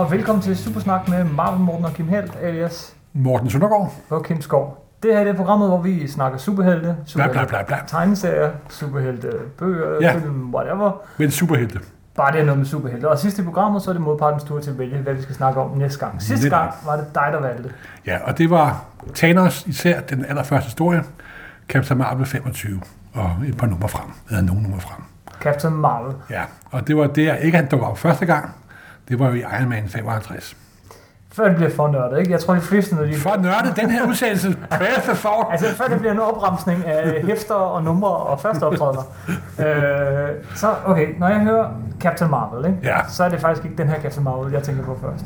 og velkommen til Supersnak med Marvel Morten og Kim Helt, alias Morten Søndergaard. og Kim Skov. Det her det er programmet, hvor vi snakker superhelte, Bla, superhelte bla, bla, bla. tegneserier, superhelte bøger, Ja. film, whatever. Men superhelte. Bare det er noget med superhelte. Og sidst i programmet, så er det modpartens tur til at vælge, hvad vi skal snakke om næste gang. Sidste Netop. gang var det dig, der valgte. Ja, og det var Thanos især den allerførste historie. Captain Marvel 25 og et par numre frem. Eller nogle numre frem. Captain Marvel. Ja, og det var der, ikke han dukkede op første gang. Det var jo i Iron Man 55. Før det bliver for nørdet, ikke? Jeg tror, de fleste, når de... For at nørde den her udsendelse, press thought. Altså, før det bliver en opremsning af hæfter og numre og første optrædener. øh, så, okay, når jeg hører Captain Marvel, ikke? Ja. så er det faktisk ikke den her Captain Marvel, jeg tænker på først.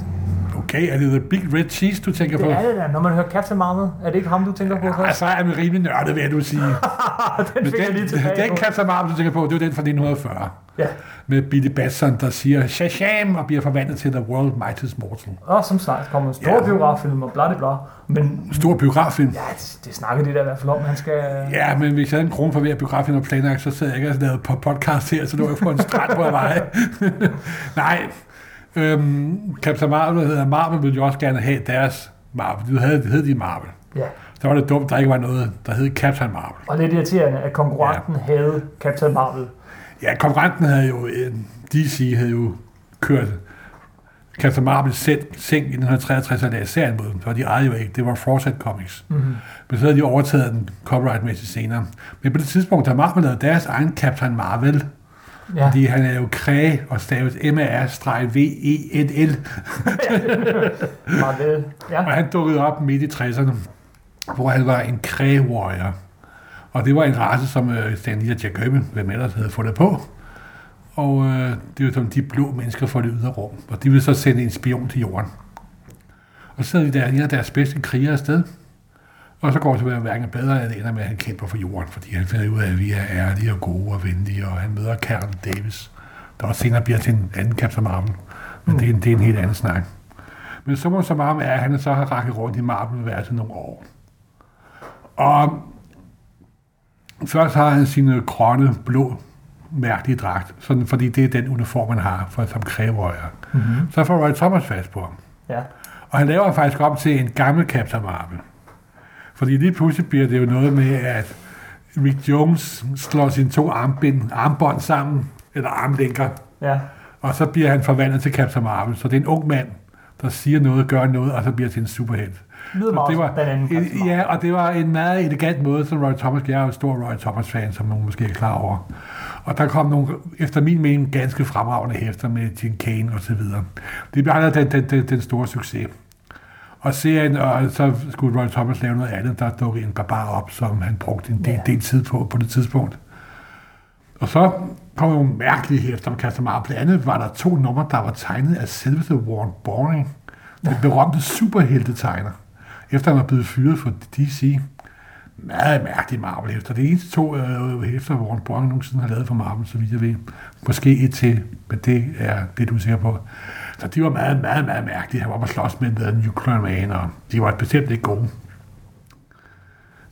Okay, er det The Big Red Cheese, du tænker på? Det er det da. Når man hører Captain Marvel, er det ikke ham, du tænker på Ja, så er jeg rimelig nørdet, vil jeg nu sige. den fik jeg lige den, tilbage den på. Captain Marvel, du tænker på, det var den fra 1940. Ja. Med Billy Batson, der siger Shazam og bliver forvandlet til The World Mightiest Mortal. Og som sagt kommer en stor Ja. biograffilm og bla bla. Men Stor biograffilm. ja, det, det snakker de der i hvert fald om. Han skal... Ja, men hvis jeg havde en krone for hver biografen og planlagt, så sad jeg ikke og lavede på podcast her, så lå jeg på en strand på vej. Nej, øhm, Captain Marvel hedder Marvel, ville jo også gerne have deres Marvel. Det hed, det hed de Marvel. Ja. Så var det dumt, der ikke var noget, der hed Captain Marvel. Og lidt irriterende, at konkurrenten ja. havde Captain Marvel. Ja, konkurrenten havde jo, øh, DC havde jo kørt Captain Marvel selv, seng i 1963 og lavede serien mod dem, så de ejede jo ikke. Det var Fawcett Comics. Mm-hmm. Men så havde de overtaget den copyright-mæssigt senere. Men på det tidspunkt, da Marvel lavede deres egen Captain Marvel, Ja. fordi han er jo kræ og stavet M-A-R-V-E-N-L, Marvel. Ja. og han dukkede op midt i 60'erne, hvor han var en kræ-warrior. Og det var en race, som øh, Stan Lee og Jack Kirby, hvem ellers havde fundet på. Og øh, det var sådan de blå mennesker fra det ydre rum. Og de ville så sende en spion til jorden. Og så sidder de der, en af deres bedste krigere afsted. Og så går det til at være hverken bedre, det ender med, at han kæmper for jorden, fordi han finder ud af, at vi er ærlige og gode og venlige, og han møder Carl Davis, der også senere bliver til en anden Captain Marvel. Men det er, en, det er en helt anden snak. Men så meget er, at han så har rakket rundt i Marvel-værelset nogle år. Og først har han sine grønne, blå, mærkelige dragt, sådan, fordi det er den uniform, man har for, som kræverøjer. Mm-hmm. Så får Roy Thomas fast på ham. Ja. Og han laver faktisk op til en gammel Captain Marvel. Fordi lige pludselig bliver det jo noget med, at Rick Jones slår sine to armbind, armbånd sammen, eller armlænker, Ja. og så bliver han forvandlet til Captain Marvel. Så det er en ung mand, der siger noget, gør noget, og så bliver til en superhelt. Lyder Så meget det var, den anden en, ja, og det var en meget elegant måde, som Roy Thomas, jeg er jo en stor Roy Thomas-fan, som nogen måske er klar over. Og der kom nogle, efter min mening, ganske fremragende hæfter med Jim Kane og så videre. Det blev aldrig den, den, den, den store succes. Og serien, og så skulle Roy Thomas lave noget andet, der dukkede en barbar op, som han brugte en del, Ja. del tid på på det tidspunkt. Og så kom nogle mærkelige hæfter med Marvel. Blandt andet var der to numre, der var tegnet af selveste Warren Boring, den berømte superheltetegner, efter han var blevet fyret for DC. Meget mærkelige marvel hæfter. Det er eneste to øh, hæfter, Warren Boring nogensinde har lavet for Marvel, så vidt jeg ved. Måske et til, men det er det, du er sikker på. Så de var meget, meget, meget mærkelige. Han var på slås med The Nuclear Man, og de var bestemt ikke gode.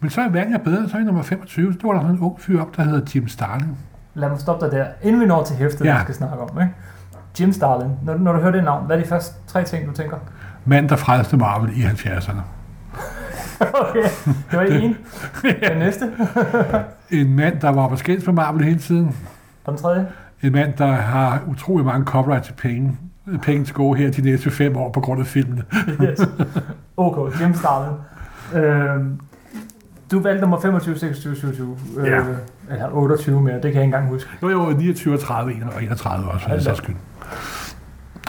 Men så er verden er bedre, så i nummer 25, så var der sådan en ung fyr op, der hedder Jim Starlin. Lad mig stoppe dig der. Inden vi når til hæftet, Ja. vi skal snakke om, ikke? Jim Starlin. Når, når du hører det navn, hvad er de første tre ting, du tænker? Mand, der frelste Marvel i 70'erne. okay, det var en. Den næste. En mand, der var på skændes med Marvel hele tiden. Og den tredje. En mand, der har utrolig mange copyright til penge. Penge til gode her de næste fem år på grund af filmene. Yes. Ok, Jim Starlin. Øhm, du valgte nummer 25, 26, 27. Øh, Ja. Eller 28 mere, det kan jeg ikke engang huske. Jo, jo, 29, 30 og 31 også, for sags skyld.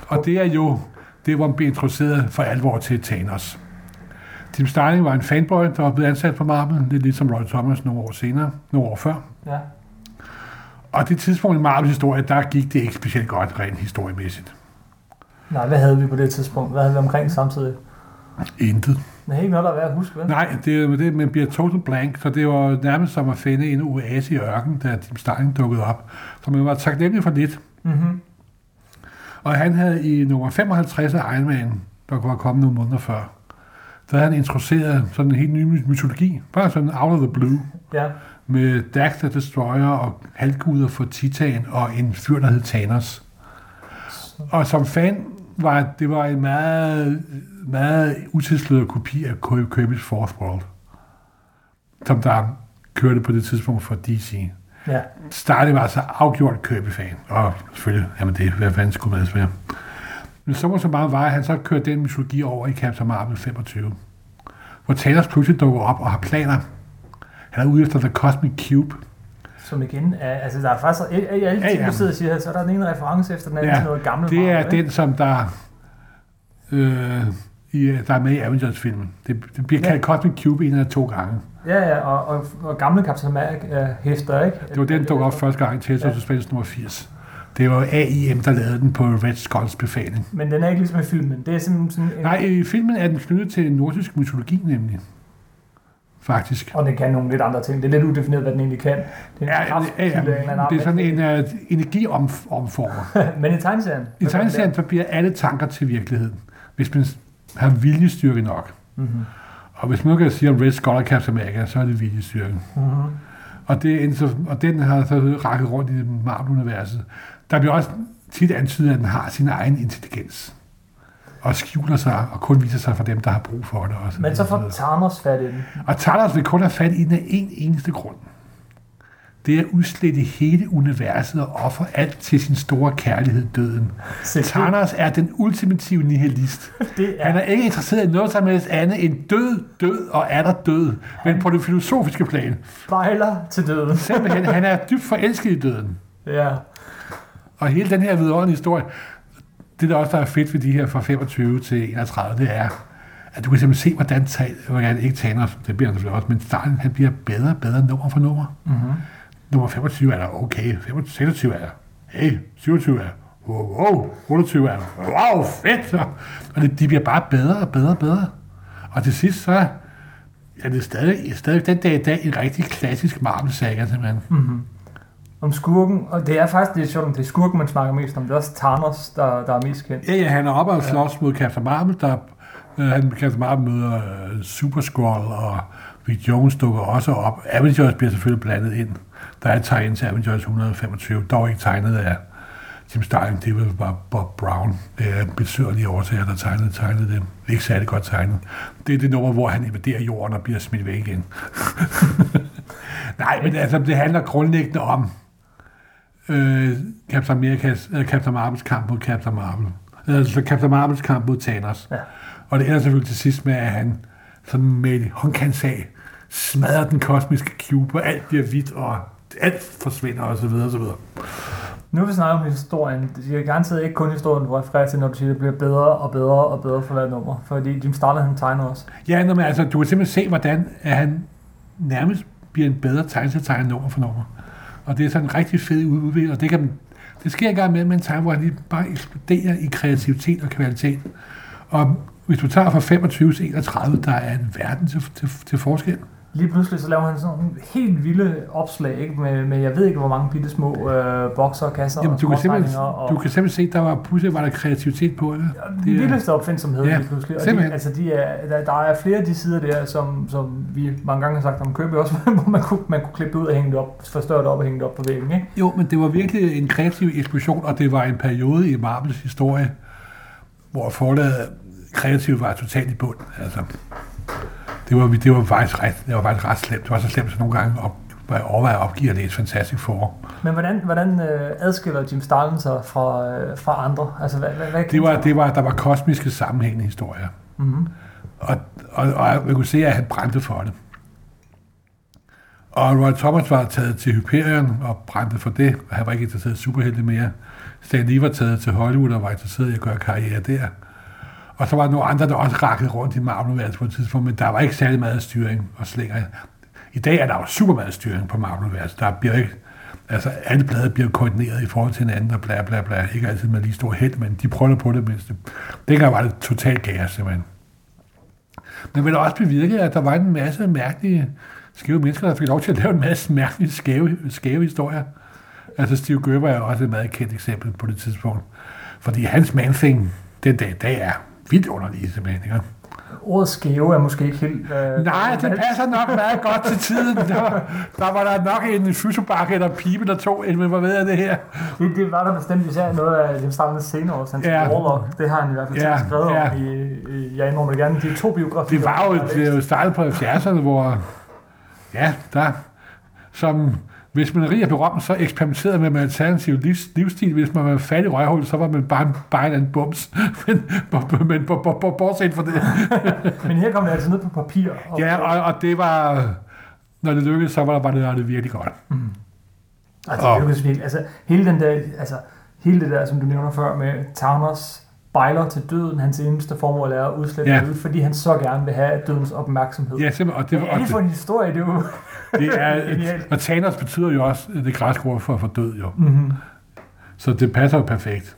Og det er jo, det hvor man blev introduceret for alvor til Thanos. Tim Starling var en fanboy, der var blevet ansat på Marvel, lidt ligesom Roy Thomas nogle år senere, nogle år før. Ja. Og det tidspunkt i Marvels historie, der gik det ikke specielt godt rent historiemæssigt. Nej, hvad havde vi på det tidspunkt? Hvad havde vi omkring samtidig? Intet. Er ikke noget, der er værd at huske, vel? Nej, det, er- det, man bliver total blank, så det var nærmest som at finde en oase i ørken, da Tim Starling dukkede op. Så man var taknemmelig for lidt. Mm-hmm. Og han havde i nummer 55 af Iron Man, der var kommet nogle måneder før, der havde han introduceret sådan en helt ny mytologi, bare sådan out of the blue, Ja. med Dax the Destroyer og halvguder for Titan og en fyr, der hed Thanos. Og som fan var, det var en meget, meget utilsløret kopi af Kirby's Fourth World, som der kørte på det tidspunkt for DC. Ja. Startede var altså afgjort Kirby-fan, og selvfølgelig, jamen det, hvad fanden skulle man være. Men så må så meget var, at han så kørte den mytologi over i Captain Marvel 25, hvor Thanos pludselig dukker op og har planer. Han er ude efter The Cosmic Cube, Som igen er, altså der er faktisk, i, alle Ja, ting, du sidder og siger, så er der den ene reference efter den anden Ja, til noget gammelt. det er den, som der, øh, i, der er med i Avengers-filmen. Det, det bliver Ja. kaldt Cosmic Cube en eller to gange. Ja, ja, og, og, og gamle Captain America hæfter, ikke? Det var den, der dukkede op første gang i Tales of Ja. Suspense nummer 80. Det var AIM, der lavede den på Red Skulls befaling. Men den er ikke ligesom i filmen. Det er simpelthen sådan en, Nej, i filmen er den knyttet til nordisk mytologi nemlig. Faktisk. og den kan nogle lidt andre ting. Det er lidt udefineret, hvad den egentlig kan. Det er en Ja, ja, kraftkilde ja, anden det er sådan art. en uh, energiomformer. Men i tegneserien? I tegneserien så bliver alle tanker til virkelighed, hvis man har viljestyrke nok. Mm-hmm. Og hvis man nu kan sige om Red Skull og Captain America, så er det viljestyrke. Mm-hmm. Og, det, så- og den har så rakket rundt i Marvel-universet. Der bliver også tit antydet, at den har sin egen intelligens. Og skjuler sig, og kun viser sig for dem, der har brug for det. Også. Men så får Thanos fat i den. Og Thanos vil kun have fat i den af en eneste grund. Det er at udslette hele universet og ofre alt til sin store kærlighed, døden. Thanos er den ultimative nihilist. Det Han er, er ikke interesseret i noget som helst andet end død, død og er der død. Men på det filosofiske plan. spejler til døden. Simpelthen, han er dybt forelsket i døden. Ja. Og hele den her vidunderlige historie, det der også der er fedt ved de her fra 25 til 31, det er, at du kan simpelthen se, hvordan, hvordan ikke Thanos, det bliver han selvfølgelig også, men starten, han bliver bedre og bedre nummer for nummer. Mm-hmm. Nummer 25 er der okay, 25, 26 er der, hey, 27 er der, wow, wow, 28 er der, wow, fedt! Og det, de bliver bare bedre og bedre og bedre. Og til sidst, så er det stadig, stadig den dag i dag en rigtig klassisk Marvel-saga, simpelthen. Mm-hmm. Om skurken, og det er faktisk lidt sjovt, om det er skurken, man snakker mest om. Det er også Thanos, der, der er mest kendt. Ja, ja, han er oppe og slås mod Captain Marvel, der øh, han Captain Marvel møder øh, Super Skrull, og Rick Jones dukker også op. Avengers bliver selvfølgelig blandet ind. Der er et tegn til Avengers 125, dog ikke tegnet af Jim Starlin, det var bare Bob Brown. Det er besøgerlige årsager, der tegnede, tegnede det. Ikke særlig godt tegnet. Det er det nummer, hvor han invaderer jorden og bliver smidt væk igen. Nej, men altså, det handler grundlæggende om øh, Captain, Amerikas, øh, Captain Marvels kamp mod Captain Marvel. Altså Captain Marvels kamp mod Thanos. Ja. Og det ender selvfølgelig til sidst med, at han sådan med et håndkantsag smadrer den kosmiske cube, og alt bliver hvidt, og alt forsvinder, og så videre, og så videre. Nu vil vi snakke om historien. Det er garanteret ikke kun historien, du refererer til, når du siger, at det bliver bedre og bedre og bedre for hvert nummer. Fordi Jim Starlin, han tegner også. Ja, men altså, du kan simpelthen se, hvordan at han nærmest bliver en bedre tegneserietegner nummer for nummer. Og det er sådan en rigtig fed udvikling, og det, kan, det sker engang med med en time, hvor han lige bare eksploderer i kreativitet og kvalitet. Og hvis du tager fra 25 til 31, der er en verden til, til, til forskel. Lige pludselig så laver han sådan nogle helt vilde opslag, ikke? Med, med jeg ved ikke hvor mange bitte små øh, bokser, kasser Jamen, og du kan, simpelthen, og du kan simpelthen se, der var pludselig var der kreativitet på det. den det vildeste opfindsomhed Ja, lige pludselig. Og de, altså de er, der, der er flere af de sider der, som, som vi mange gange har sagt om købe også, hvor man kunne, man kunne klippe ud og hænge det op, forstørre det op og hænge det op på væggen. Ikke? Jo, men det var virkelig en kreativ eksplosion, og det var en periode i Marvels historie, hvor forlaget kreativt var totalt i bund. Altså, det var, det var faktisk ret, det var faktisk ret slemt. Det var så slemt, så nogle gange op, var jeg overvejer at opgive at læse Fantastic Four. Men hvordan, hvordan øh, adskiller Jim Starlin sig fra, øh, fra andre? Altså, hvad, hvad, hvad Det var, det var, der var kosmiske sammenhængende historier. Mm-hmm. Og, og, og man kunne se, at han brændte for det. Og Roy Thomas var taget til Hyperion og brændte for det, og han var ikke interesseret i superhelte mere. Stan Lee var taget til Hollywood og var interesseret i at gøre karriere der. Og så var der nogle andre, der også rakkede rundt i marvel på et tidspunkt, men der var ikke særlig meget styring og slinger. I dag er der jo super meget styring på marvel Der bliver ikke, altså alle blade bliver koordineret i forhold til hinanden og bla bla bla. Ikke altid med lige stor held, men de prøver på det mindste. Dengang var det totalt kaos simpelthen. Men vil også bevirke, at der var en masse mærkelige skæve mennesker, der fik lov til at lave en masse mærkelige skæve, skæve historier. Altså Steve Gerber er også et meget kendt eksempel på det tidspunkt. Fordi hans man-thing den dag i dag er vildt underlig simpelthen. Ikke? ordet skæve er måske ikke helt... Øh, Nej, det passer nok meget godt til tiden. Der var der, var der nok en fysiobakke eller pibe, der tog en, ved jeg det her? Det, det var der bestemt især noget af Jim Starlins senere år, hans Ja. Warlock. Det har han i hvert fald Ja, skrevet ja. om i, i, jeg indrømmer det gerne, de to biografier. Det var jo, det jo startet på 70'erne, hvor, ja, der, som, hvis man er rig og berømt, så eksperimenterede man med alternativ livs, livsstil. Hvis man var fattig røghul, så var man bare, en- bare en bums. men, men b- b- b- bortset fra det. Men her kom det altså ned på papir. Og, Ja, og, og det var, når det lykkedes, så var, var, det, var det virkelig godt. Altså, Og- det lykkedes virkelig. Altså, hele den der, altså, hele det der, som du nævner før, med Towers bejler til døden, hans eneste formål er at udslette Ja. ud, fordi han så gerne vil have dødens opmærksomhed. Ja, simpelthen, og det, Hvad og er det for en historie, det er jo... det er, Genialt. og Thanos betyder jo også det græske ord for, for død, jo. mm-hmm. Så det passer jo perfekt.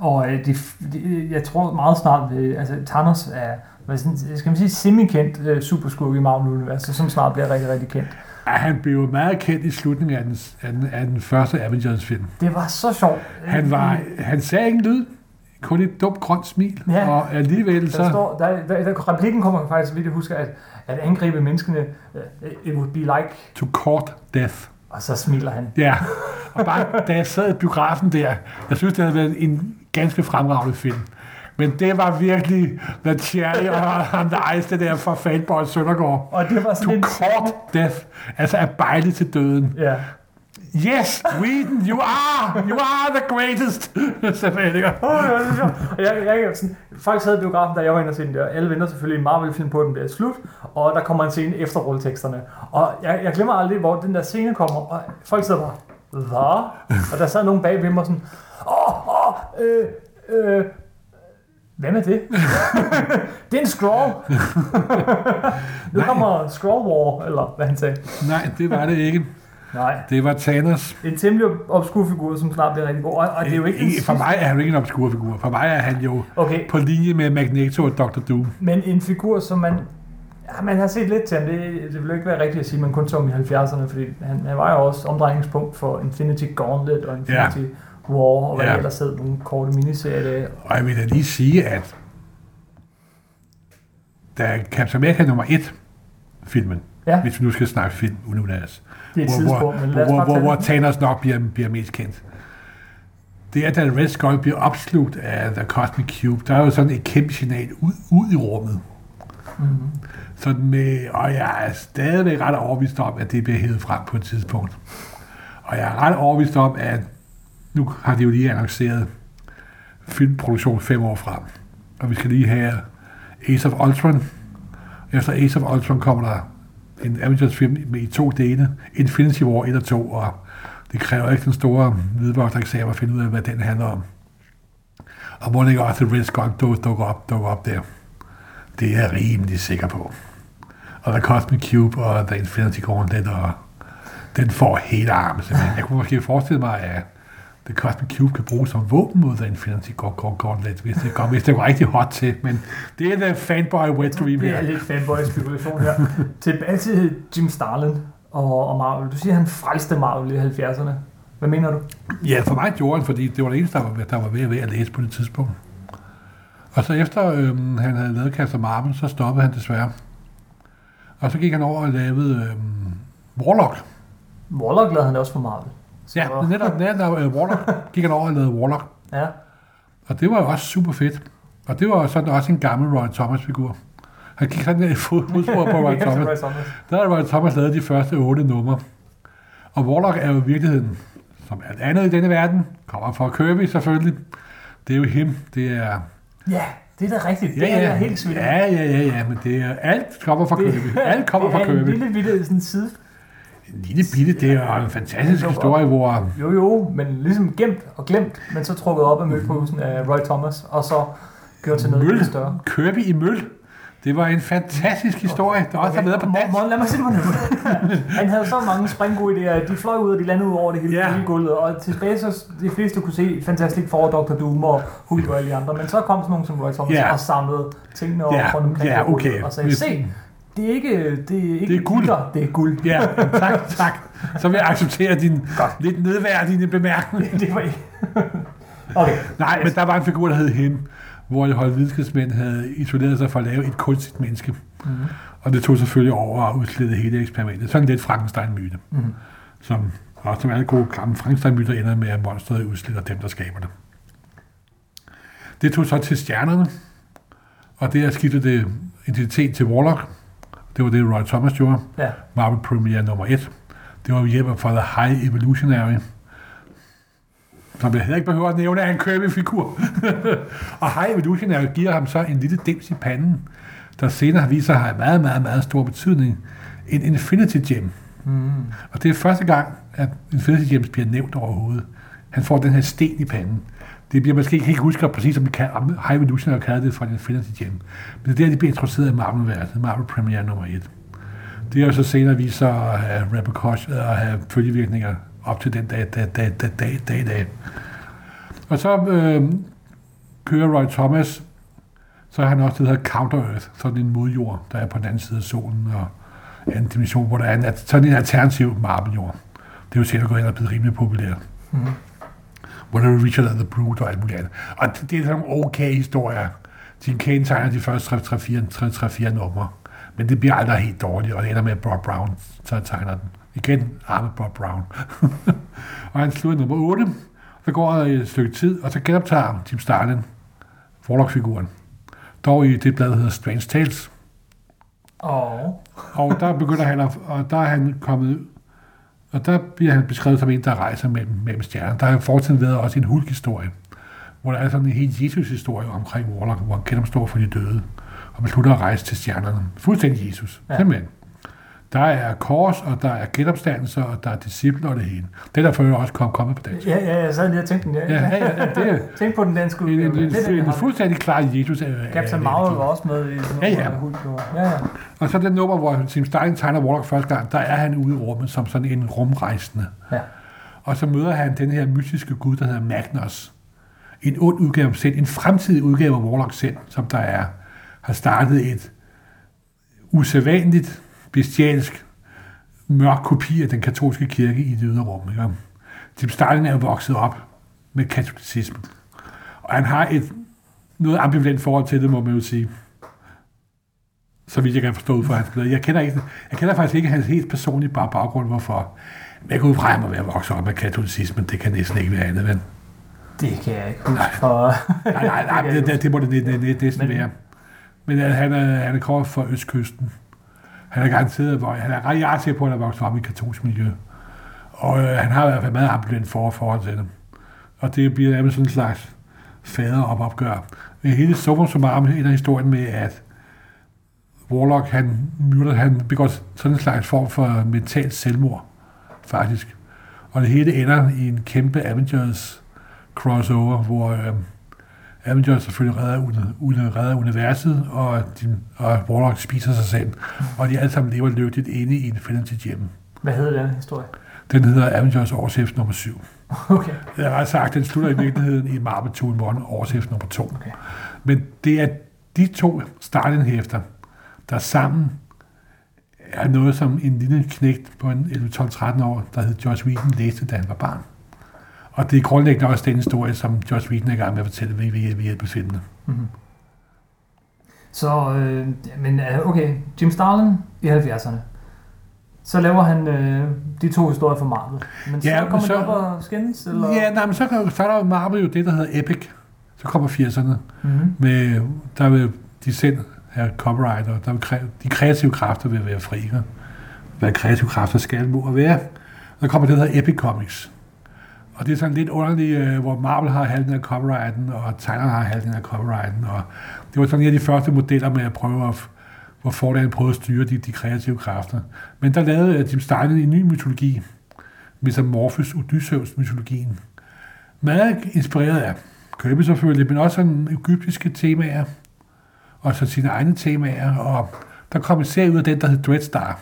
Og øh, de, de, jeg tror meget snart, øh, altså Thanos er, hvad skal man sige, semi-kendt øh, superskurk i Marvel-universet, som snart bliver rigtig, rigtig kendt. Ja, han blev meget kendt i slutningen af den, af den, af den første Avengers-film. Det var så sjovt. Han, var, han sagde ingen lyd, kun et dumt grønt smil, Ja. og alligevel Der så... står, der, der, der, replikken kommer faktisk, vidt jeg husker, at, at angribe menneskene, øh, it would be like, To court death. og så smiler han. Ja, og bare da jeg sad i biografen der, jeg synes, det havde været en ganske fremragende film. Men det var virkelig The Cherry og Ice, det der fra Fanboy Søndergaard. Og det var To sådan en... court death, altså at bejle til døden. Ja. Yes, Whedon, you are, you are the greatest. Oh. Og jeg, jeg, jeg, sådan, folk sad i biografen, da jeg var inde og se den der. Alle venter selvfølgelig en Marvel-film på, at den bliver slut. Og der kommer en scene efter rulleteksterne. Og jeg, jeg glemmer aldrig, hvor den der scene kommer. Og folk sidder bare, hvad? Og der sad nogen bag ved mig sådan, åh, åh, øh, øh, Hvem er det? det er en scroll. nu kommer Scroll War, eller hvad han sagde. Nej, det var det ikke. Nej, Det var Thanos. en temmelig obskur figur, som snart bliver rigtig god. Og, og det er jo ikke den for mig er han ikke en obskur figur. For mig er han jo Okay, på linje med Magneto og Dr. Doom. Men en figur, som man... Ja, man har set lidt til ham. Det, det vil jo ikke være rigtigt at sige, at man kun så i 70'erne, fordi han, han var jo også omdrejningspunkt for Infinity Gauntlet og Infinity ja. War, og hvad Ja. ja. ellers hed nogle korte miniserier. Og jeg vil da lige sige, at da Captain America nummer 1 filmen, Ja, hvis vi nu skal snakke film univers, det er et hvor, tidspunkt, hvor, men lad os hvor, hvor, hvor. Thanos nok bliver, bliver mest kendt. Det er, da Red Skull bliver opslugt af The Cosmic Cube, der er jo sådan et kæmpe signal ud, ud i rummet. Mhm. Sådan med, og jeg er stadigvæk ret overbevist om, at det bliver hævet frem på et tidspunkt. Og jeg er ret overbevist om, at nu har de jo lige annonceret filmproduktion fem år frem. Og vi skal lige have Ace of Ultron. Efter Ace of Ultron kommer der en Avengers-film i to dele. Infinity War 1 og 2, og det kræver ikke den store hvidvogtereksamen at finde ud af, hvad den handler om. Og må det ikke også, at Red dukker op, dukker op der. Det er jeg rimelig sikker på. Og The Cosmic Cube og The Infinity Gauntlet, og den får hele armen simpelthen. Jeg kunne måske forestille mig, at The Cosmic Cube kan bruges som våben mod Infinity Gauntlet, hvis det går, hvis det går rigtig hot til. Men det er The Fanboy Wet Dream Det er her. lidt fanboy-spekulation her. Tilbage til Jim Starlin og, og Marvel. Du siger, han frelste Marvel i 70'erne. Hvad mener du? Ja, for mig gjorde han, fordi det var det eneste, der var, der var ved at, ved at læse på det tidspunkt. Og så efter øhm, han havde lavet Captain Marvel, så stoppede han desværre. Og så gik han over og lavede øhm, Warlock. Warlock lavede han også for Marvel. Ja, netop, netop øh, Warlock gik han over og lavede Warlock. ja. Og det var jo også super fedt. Og det var sådan også en gammel Roy Thomas-figur. Han gik sådan der i fod- fodspor på Roy Thomas. Der har Roy Thomas lavet de første otte numre. Og Warlock er jo i virkeligheden, som alt andet i denne verden, kommer fra Kirby selvfølgelig. Det er jo him. Det er... Ja, det er da rigtigt. Det er jeg helt svidt. Ja, ja, ja, ja, men det er... Alt kommer fra Kirby. Alt kommer det fra er en Kirby. lille bitte sådan side. En lille bitte, det er jo en fantastisk historie, hvor... Jo, jo, men ligesom gemt og glemt, men så trukket op af mølposen af Roy Thomas, og så gjort til noget Møl. lidt større. Kirby i møl. Det var en fantastisk historie, der også har været på dansk. Morten, lad mig se det nu. Han havde så mange springgode idéer, de fløj ud, og de landede ud over det hele, yeah. hele gulvet, og tilbage så de fleste kunne se Fantastic Four, Dr. Doom og Hulk og alle de andre, men så kom sådan nogen som Roy Thomas Ja. og samlede tingene op Ja, rundt omkring gulvet, okay. og sagde, se, det er ikke, det er ikke Det er guld. glitter, det er guld. Ja, tak, tak. Så vil jeg acceptere din Godt. lidt nedværdigende bemærkning. det var ikke... okay. Nej, men der var en figur, der hed him. hvor de holdt videnskabsmænd havde isoleret sig for at lave et kunstigt menneske. Mm. Og det tog selvfølgelig over at udslette hele eksperimentet. Sådan lidt Frankenstein-myte, Mm. som, og som alle gode gamle Frankenstein-myter ender med, at monsteret udsletter dem, der skaber det. Det tog så til stjernerne, og det er skiftet det identitet til Warlock. Det var det, Roy Thomas gjorde. Ja. Marvel Premiere nummer 1. Det var hjælp fra The High Evolutionary, som jeg heller ikke behøver at nævne, er en Kirby-figur. og High Evolutionary giver ham så en lille dims i panden, der senere har vist sig at have meget, meget, meget stor betydning. En Infinity Gem. Mm. Og det er første gang, at Infinity Gems bliver nævnt overhovedet. Han får den her sten i panden. Det bliver måske ikke helt huske præcis, som kan, om har Evolutionary det fra en Infinity Gem. Men det er der, de bliver introduceret i Marvel-verden. Marvel Premiere nummer 1. Det er jo så senere vist sig at have repercussions og øh, have følgevirkninger op til den dag, dag, dag, dag, dag, dag, dag. Og så øh, kører Roy Thomas, så har han også det, der hedder Counter-Earth, sådan en modjord, der er på den anden side af solen, og anden dimension, hvor der er en, sådan en alternativ Marvel-jord. Det er jo senere gået ind og blevet rimelig populært. Mm. Hvor der er Richard and the Brute og alt muligt andet. Og det er sådan nogle okay historier. Jim Kane tegner de første 3-4 numre. Men det bliver aldrig helt dårligt, og det ender med, at Bob Brown så tegner den. Igen arme Bob Brown. og han slutter nummer 8. Så går der et stykke tid, og så genoptager Jim Starlin Warlock-figuren. Dog i det blad, der hedder Strange Tales. Og Og der begynder han at, og der er han kommet og der bliver han beskrevet som en, der rejser mellem, mellem stjerner. Der har fortiden været også en hulk-historie, hvor der er sådan en helt Jesus-historie omkring Warlock, hvor han gennemstår for de døde, og beslutter at rejse til stjernerne. Fuldstændig Jesus, ja. simpelthen. Der er kors, og der er genopstandelser, og der er disciple og det hele. Det er der for også kom, kommet på dansk. ja, ja, jeg sad lige og tænkte den. Ja, Ja, ja, ja, det er Tænk på den danske en, udgave. en, en, Det er en, har. en fuldstændig klar Jesus. Captain Marvel var også med i sådan Ja, ja. hvor hun gjorde. Ja, ja. Og så den nummer, hvor Tim Stein tegner Warlock første gang, der er han ude i rummet som sådan en rumrejsende. Ja. Og så møder han den her mystiske gud, der hedder Magnus. En ond udgave af selv, en fremtidig udgave af Warlock selv, som der er, har startet et usædvanligt, bestialsk, mørk kopi af den katolske kirke i det ydre rum. Ikke? Tim Stalin er jo vokset op med katolicisme. Og han har et noget ambivalent forhold til det, må man jo sige. Så vidt jeg kan forstå ud fra hans glæde. Jeg kender, ikke, jeg kender faktisk ikke hans helt personlige bare baggrund, hvorfor. Men jeg går ud fra, at han må være vokset op med katolicismen. Det kan næsten ikke være andet, vel? Det kan jeg ikke huske Nej. for... Nej, nej, nej, det, det, det må det, det, det, det næsten Men- være. Men øh, han er, han er kommet fra Østkysten. Han er garanteret, hvor han er ret jeg sikker på, at han er vokset op i et katolsk miljø. Og øh, han har i hvert fald meget ambulant for forhold til dem. Og det bliver nærmest sådan en slags fader op opgør. Men hele summer arm ender historien med, at Warlock, han, myrder, han begår sådan en slags form for mentalt selvmord, faktisk. Og det hele ender i en kæmpe Avengers crossover, hvor øh, Avengers selvfølgelig redder, uni- redder universet, og, de, og Warlock spiser sig selv, og de alle sammen lever lykkeligt inde i Infinity Gem. Hvad hedder den historie? Den hedder Avengers Årshæft nummer 7. Okay. Jeg har sagt, den slutter i virkeligheden i Marvel 2 in 1, Årshæft nummer 2. Okay. Men det er de to starting-hæfter, der sammen er noget, som en lille knægt på en 11, 12, 13 år, der hed Josh Whedon, læste, da han var barn. Og det er grundlæggende også den historie, som Josh Whedon er i gang med at fortælle ved, ved, ved hjælp af filmene. Mm-hmm. Så, øh, men øh, okay, Jim Starlin i 70'erne. Så laver han øh, de to historier for Marvel. Men så Ja, men kommer så- de op og skændes, eller? Ja, nej, men så, så er jo Marvel jo det, der hedder Epic. Så kommer 80'erne. Mm-hmm. Med, der vil de selv have copyright, og der vil de kreative kræfter vil være fri. Hvad kreative kræfter skal må og være. Der kommer det, der hedder Epic Comics. Og det er sådan lidt underligt, øh, hvor Marvel har halvdelen af copyrighten, og Tyler har halvdelen af copyrighten. Og det var sådan en af de første modeller med at prøve at, hvor fordelen prøvede at styre de, de kreative kræfter. Men der lavede øh, Jim Stein en ny mytologi, Metamorphos Odysseus mytologien. Meget inspireret af Kirby selvfølgelig, men også sådan egyptiske temaer, og så sine egne temaer, og der kom en serie ud af den, der hed Dreadstar.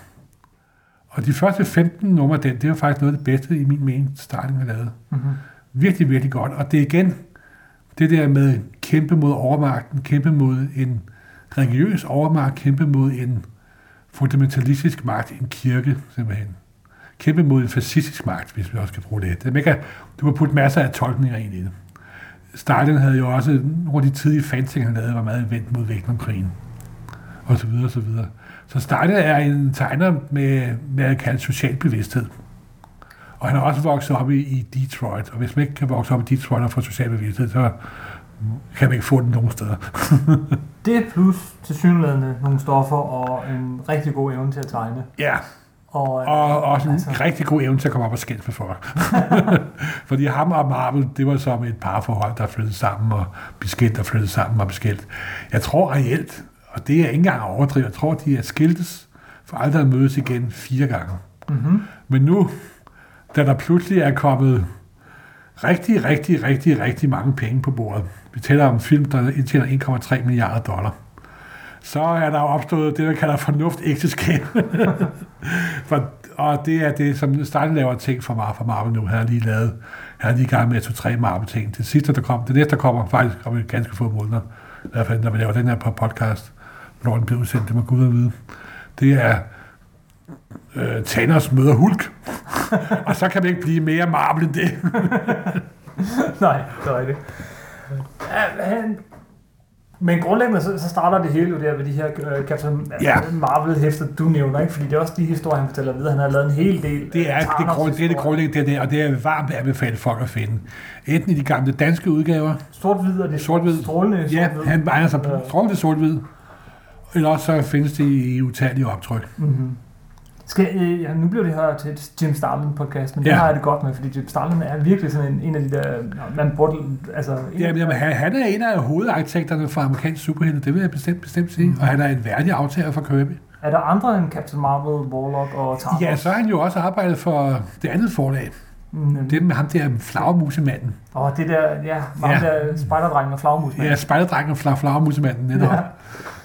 Og de første 15 numre den, det var faktisk noget af det bedste i min mening, starten har lavet. Mm-hmm. Virkelig, virkelig godt. Og det er igen det der med kæmpe mod overmagten, kæmpe mod en religiøs overmagt, kæmpe mod en fundamentalistisk magt, en kirke simpelthen. Kæmpe mod en fascistisk magt, hvis vi også kan bruge det. det man kan, du kan putte masser af tolkninger ind i det. Stalin havde jo også, nogle af de tidlige fanting, han lavede, var meget vendt mod Vietnamkrigen. Og så videre, og så videre. Så Stalin er en tegner med, med at kalde social bevidsthed. Og han er også vokset op i, i Detroit. Og hvis man ikke kan vokse op i Detroit og få social bevidsthed, så kan man ikke få den nogen steder. Det plus til synlædende nogle stoffer og en rigtig god evne til at tegne. ja, Og, og også en altså- altså. rigtig god evne til at komme op og skændes med folk. Fordi ham og Marvel, det var som et parforhold, der flyttede sammen og beskilt, der flyttede sammen og beskilt. Jeg tror reelt, og det er ikke engang overdrevet, jeg tror, de er skiltes for aldrig at mødes igen fire gange. mm-hmm. Men nu, da der pludselig er kommet rigtig, rigtig, rigtig, rigtig mange penge på bordet, vi taler om en film, der indtjener 1,3 milliarder dollar, så er der jo opstået det, man kalder fornuftægteskab. for, og det er det, som Stein laver ting for, Mar- for Marvel nu. Han har lige lavet, han er lige i gang med at to-tre Marvel-ting. Det sidste, der kom, det næste, der kommer faktisk om ganske få måneder, i hvert fald, når vi laver den her på podcast, når den bliver udsendt, det må Gud at vide. Det er øh, Thanos møder Hulk. og så kan det ikke blive mere Marvel end det. Nej, det er. Ja, han, men grundlæggende så, så starter det hele jo der ved de her uh, Captain Ja. Marvel-hæfter, du nævner, ikke? Fordi det er også de historier, han fortæller videre. Han har lavet en hel del. Det er det, Thanos' grund, det, er det grundlæggende, det er det, og det er varmt anbefalet folk at finde. Enten i de gamle danske udgaver, Sort-hvid og det Sort-hvid. strålende ja, sort-hvid. han egner sig Ja. strålende sort-hvid, eller også så findes det i utallige optryk. Mm-hmm. Skal, øh, ja, nu bliver det her til et Jim Starlin podcast, men det Ja. har jeg det godt med, fordi Jim Starlin er virkelig sådan en, en af de der, man burde, altså... En, Jamen, jamen, han, han er en af hovedarkitekterne for amerikansk superhelte, det vil jeg bestemt, bestemt sige, Mm. og han er en værdig aftager for Kirby. Er der andre end Captain Marvel, Warlock og Thanos? Ja, så har han jo også arbejdet for det andet forlag, Mm, det med ham der flagermusemanden. Og det der, ja, mange Ja. der spejderdrengen og flagmus. Ja, spejderdrengen og fla- flagermusemanden netop. Ja.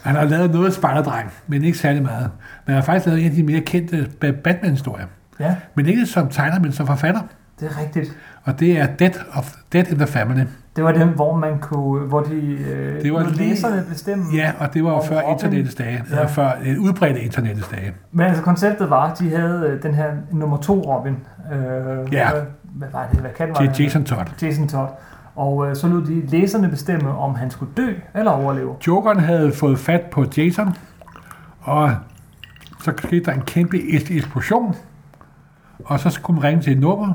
Han har lavet noget spejderdreng, men ikke særlig meget. Men han har faktisk lavet en af de mere kendte Ba- Batman-historier. ja, Men ikke som tegner, men som forfatter. det er rigtigt. Og det er Death, of, Death in the Family. Det var dem, hvor man kunne, hvor de øh, Det var lige- læserne bestemme. Ja, og det var jo før Robin. internettets dage. Ja. Ja. Før et udbredte internettets dage. Men altså konceptet var, at de havde øh, den her nummer to Robin. Øh, Ja. Hvad, hvad var det? Hvad kan Det Jason Todd. Jason Todd. Og øh, så lod de læserne bestemme, om han skulle dø eller overleve. Jokeren havde fået fat på Jason, og så skete der en kæmpe eksplosion, og så skulle man ringe til et nummer,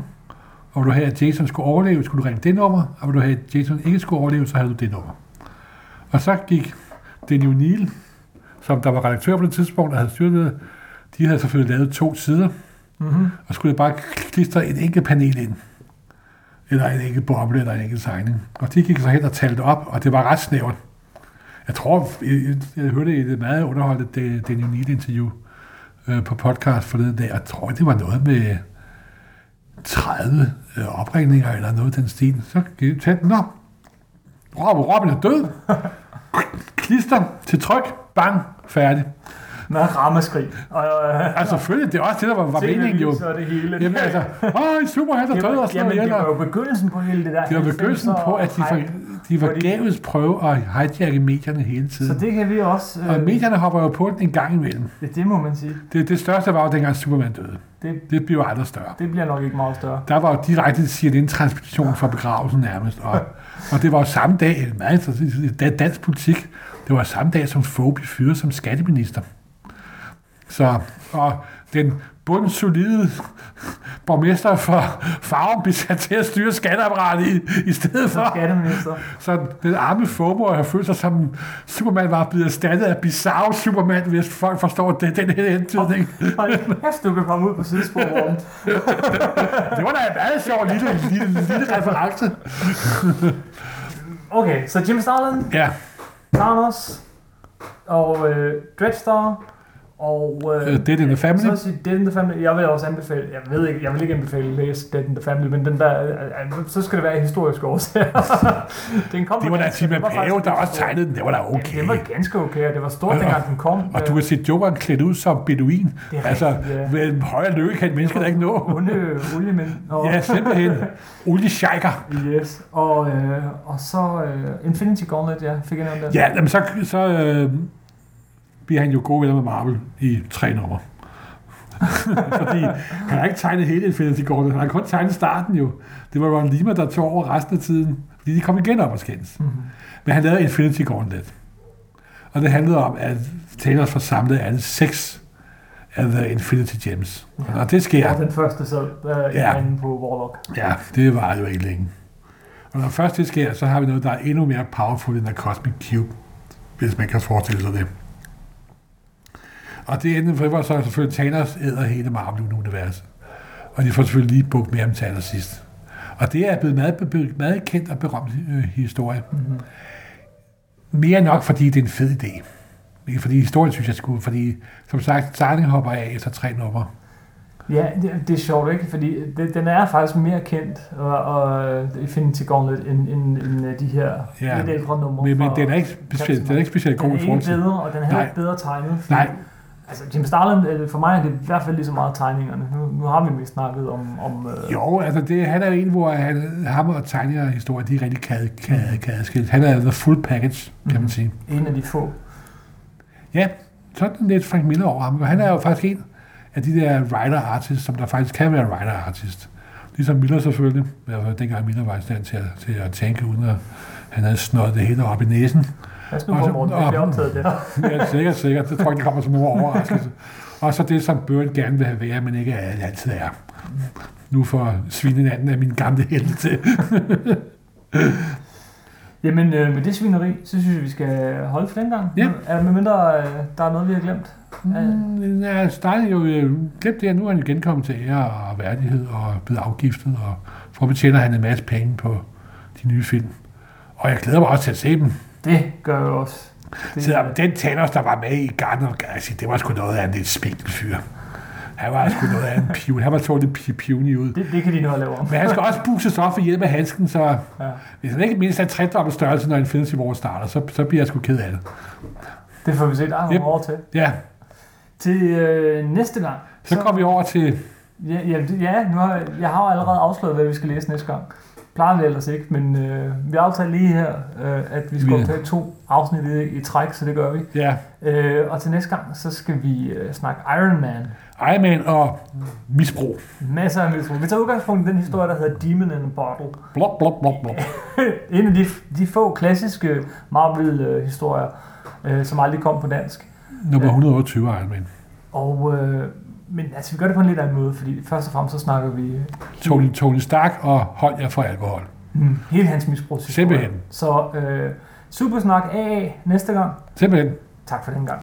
og du have, at Jason skulle overleve, skulle du ringe det nummer, og vil du have, at Jason ikke skulle overleve, så havde du det nummer. Og så gik Daniel Neal, som der var redaktør på det tidspunkt, og havde styret det, de havde selvfølgelig lavet to sider, Mm-hmm. og skulle bare klistre et enkelt panel ind. Eller en enkelt boble, eller en enkelt tegning. Og de gik så hen og talte op, og det var ret snævert. Jeg tror, jeg, jeg, hørte i et meget underholdt Daniel Neal interview øh, på podcast forleden dag, og jeg tror, det var noget med 30 øh, opringninger eller noget af den stil. Så gik det tæt. Nå, Robin, Robin er død. Klister til tryk. Bang. Færdig. Med rammeskrig. Og, øh, Altså selvfølgelig, det er også det, der var, var meningen jo. Så det hele. Jamen altså, åh, en superhelt er det død var, og sådan jamen, noget. det var jo begyndelsen på hele det der. Det var begyndelsen 90'er på, at de, for, de var gaves prøve at hijacke medierne hele Så tiden. det kan vi også... Og medierne hopper jo på den en gang imellem. det, det må man sige. Det, det største var jo dengang Superman døde. Det, Det bliver aldrig større. det bliver nok ikke meget større. Der var jo direkte CNN-transmission fra begravelsen nærmest. Og, og det var jo samme dag, da- dansk politik, det var samme dag, som Fogh blev fyret som skatteminister. Så, og den bundsolide borgmester for farven blev sat til at styre skatteapparatet i, i stedet for. skatteminister. Så den arme FOMO har følt sig som Superman var blevet erstattet af bizarre Superman, hvis folk forstår det, den her antydning. Kæft, du kan komme ud på sidesporet. Det var da en meget sjov lille, lille, lille reference. Okay, så Jim Starlin, Ja, Thanos og øh, Dreadstar og... Øh, uh, Dead in the Family. Så sige Dead in the Family. Jeg vil også anbefale, jeg ved ikke, jeg vil ikke anbefale at læse Dead in the Family, men den der, øh, øh, så skal det være historisk årsager. den kom Det var da den var Pave, der også tegnede den. Det var da okay. Ja, den var ganske okay, og det var stort, Og- dengang den kom. Og du har set Jokeren klædt ud som beduin. Det er Altså, rigtigt, ja. med en højere lykke kan et menneske da ikke nå. Onde oliemænd. Og, Ja, simpelthen. Oliesheiker. Yes, og, øh, og så øh, Infinity Gauntlet, ja, fik jeg nævnt det. Ja, jamen så, så øh, bliver han jo gode venner med Marvel i tre nummer. Fordi han har ikke tegnet hele Infinity Gauntlet, han har kun tegnet starten jo. Det var Ron Lima, der tog over resten af tiden. Fordi de kom igen op og skændes. Mhm. Men han lavede Infinity Gauntlet. Og det handlede om, at Thanos får samlet alle seks af The Infinity Gems. Ja. Og det sker. Og den første så øh, Ja. på Warlock. Ja, det var jo ikke længe. Og når først det sker, så har vi noget, der er endnu mere powerful end The Cosmic Cube, hvis man kan forestille sig det. Og det endte for så er selvfølgelig Thanos æder hele Marvel-universet. Og de får selvfølgelig lige bukt med ham til allersidst. Og det er blevet meget, meget, kendt og berømt øh, historie. Mm-hmm. Mere nok, fordi det er en fed idé. Ikke fordi historien synes jeg skulle, fordi som sagt, Starling hopper af efter tre numre. Ja, det, det er sjovt, ikke? Fordi det, den er faktisk mere kendt, og, og Infinity Gauntlet, end, end, end øh, de her Ja. lidt ældre numre. Men, men den er ikke specielt, den er ikke specielt god den i er forhold ikke til. bedre, og den er Nej. ikke bedre tegnet. Nej. Altså, Jim Starlin, øh, for mig er det i hvert fald lige så meget tegningerne. Nu, nu har vi mest snakket om... om øh, Jo, altså det, han er jo en, hvor han, ham og tegninger historie, de er rigtig kan, kan, kan adskilles. Han er the full package, kan man Mhm. sige. en af de få. Ja, sådan lidt Frank Miller over ham. Han er jo faktisk en af de der writer-artists, som der faktisk kan være writer-artist. Ligesom Miller selvfølgelig. Fald dengang Miller var i stand til at, til at tænke, uden at han havde snøjet det hele op i næsen. Os nu Og gå, så- Morten. Vi bliver optaget der. Ja, sikkert, sikkert. Det tror jeg, det kommer som en overraskelse. Og så det, som Byrne gerne vil have været, men ikke altid er. Nu får svinenanden af min gamle helte til. Jamen, øh, med det svineri, så synes jeg, vi skal holde for den gang. Ja. Er der med mindre, øh, der er noget, vi har glemt? Mm, Ja, Stein jo øh, glemt det, at nu er han igen kommet til ære og værdighed og blevet afgiftet, og for tjener han en masse penge på de nye film. Og jeg glæder mig også til at se dem. Det gør jeg også. Det, Så den Thanos, der var med i Garden of Galaxy, det var sgu noget af en lidt spinkelfyr. Han var sgu noget af en piv. Han var så lidt pi- pivnig ud. det, det kan de at lave om. Men han skal også boostes op for hjælp af handsken, så Ja. hvis han ikke mindst er tredobbelt størrelse, når Infinity War starter, så, så bliver jeg sgu ked af det. Det får vi se. Der er Yep. år til. Ja, Til øh, næste gang. så går vi over til... Ja, ja, ja nu har, jeg har jo allerede afsløret, hvad vi skal læse næste gang. Plejer vi ellers ikke, men øh, vi aftalte lige her, øh, at vi skal Ja. optage to afsnit i, i træk, så det gør vi. Ja, Øh, og til næste gang, så skal vi øh, snakke Iron Man. Iron Man og misbrug. Masser af misbrug. Vi tager udgangspunkt i den historie, der hedder Demon in a Bottle. Blok, blok, blok, blok. en af de, de få klassiske Marvel-historier, øh, som aldrig kom på dansk. Nummer 128 Iron Man. Og, øh, men altså, vi gør det på en lidt anden måde, fordi først og fremmest så snakker vi Tony, Tony Stark og hold jer for alkohol. mm, hele hans misbrugshistorie. Simpelthen. Så øh, Supersnak AA næste gang. Simpelthen. Tak for den gang.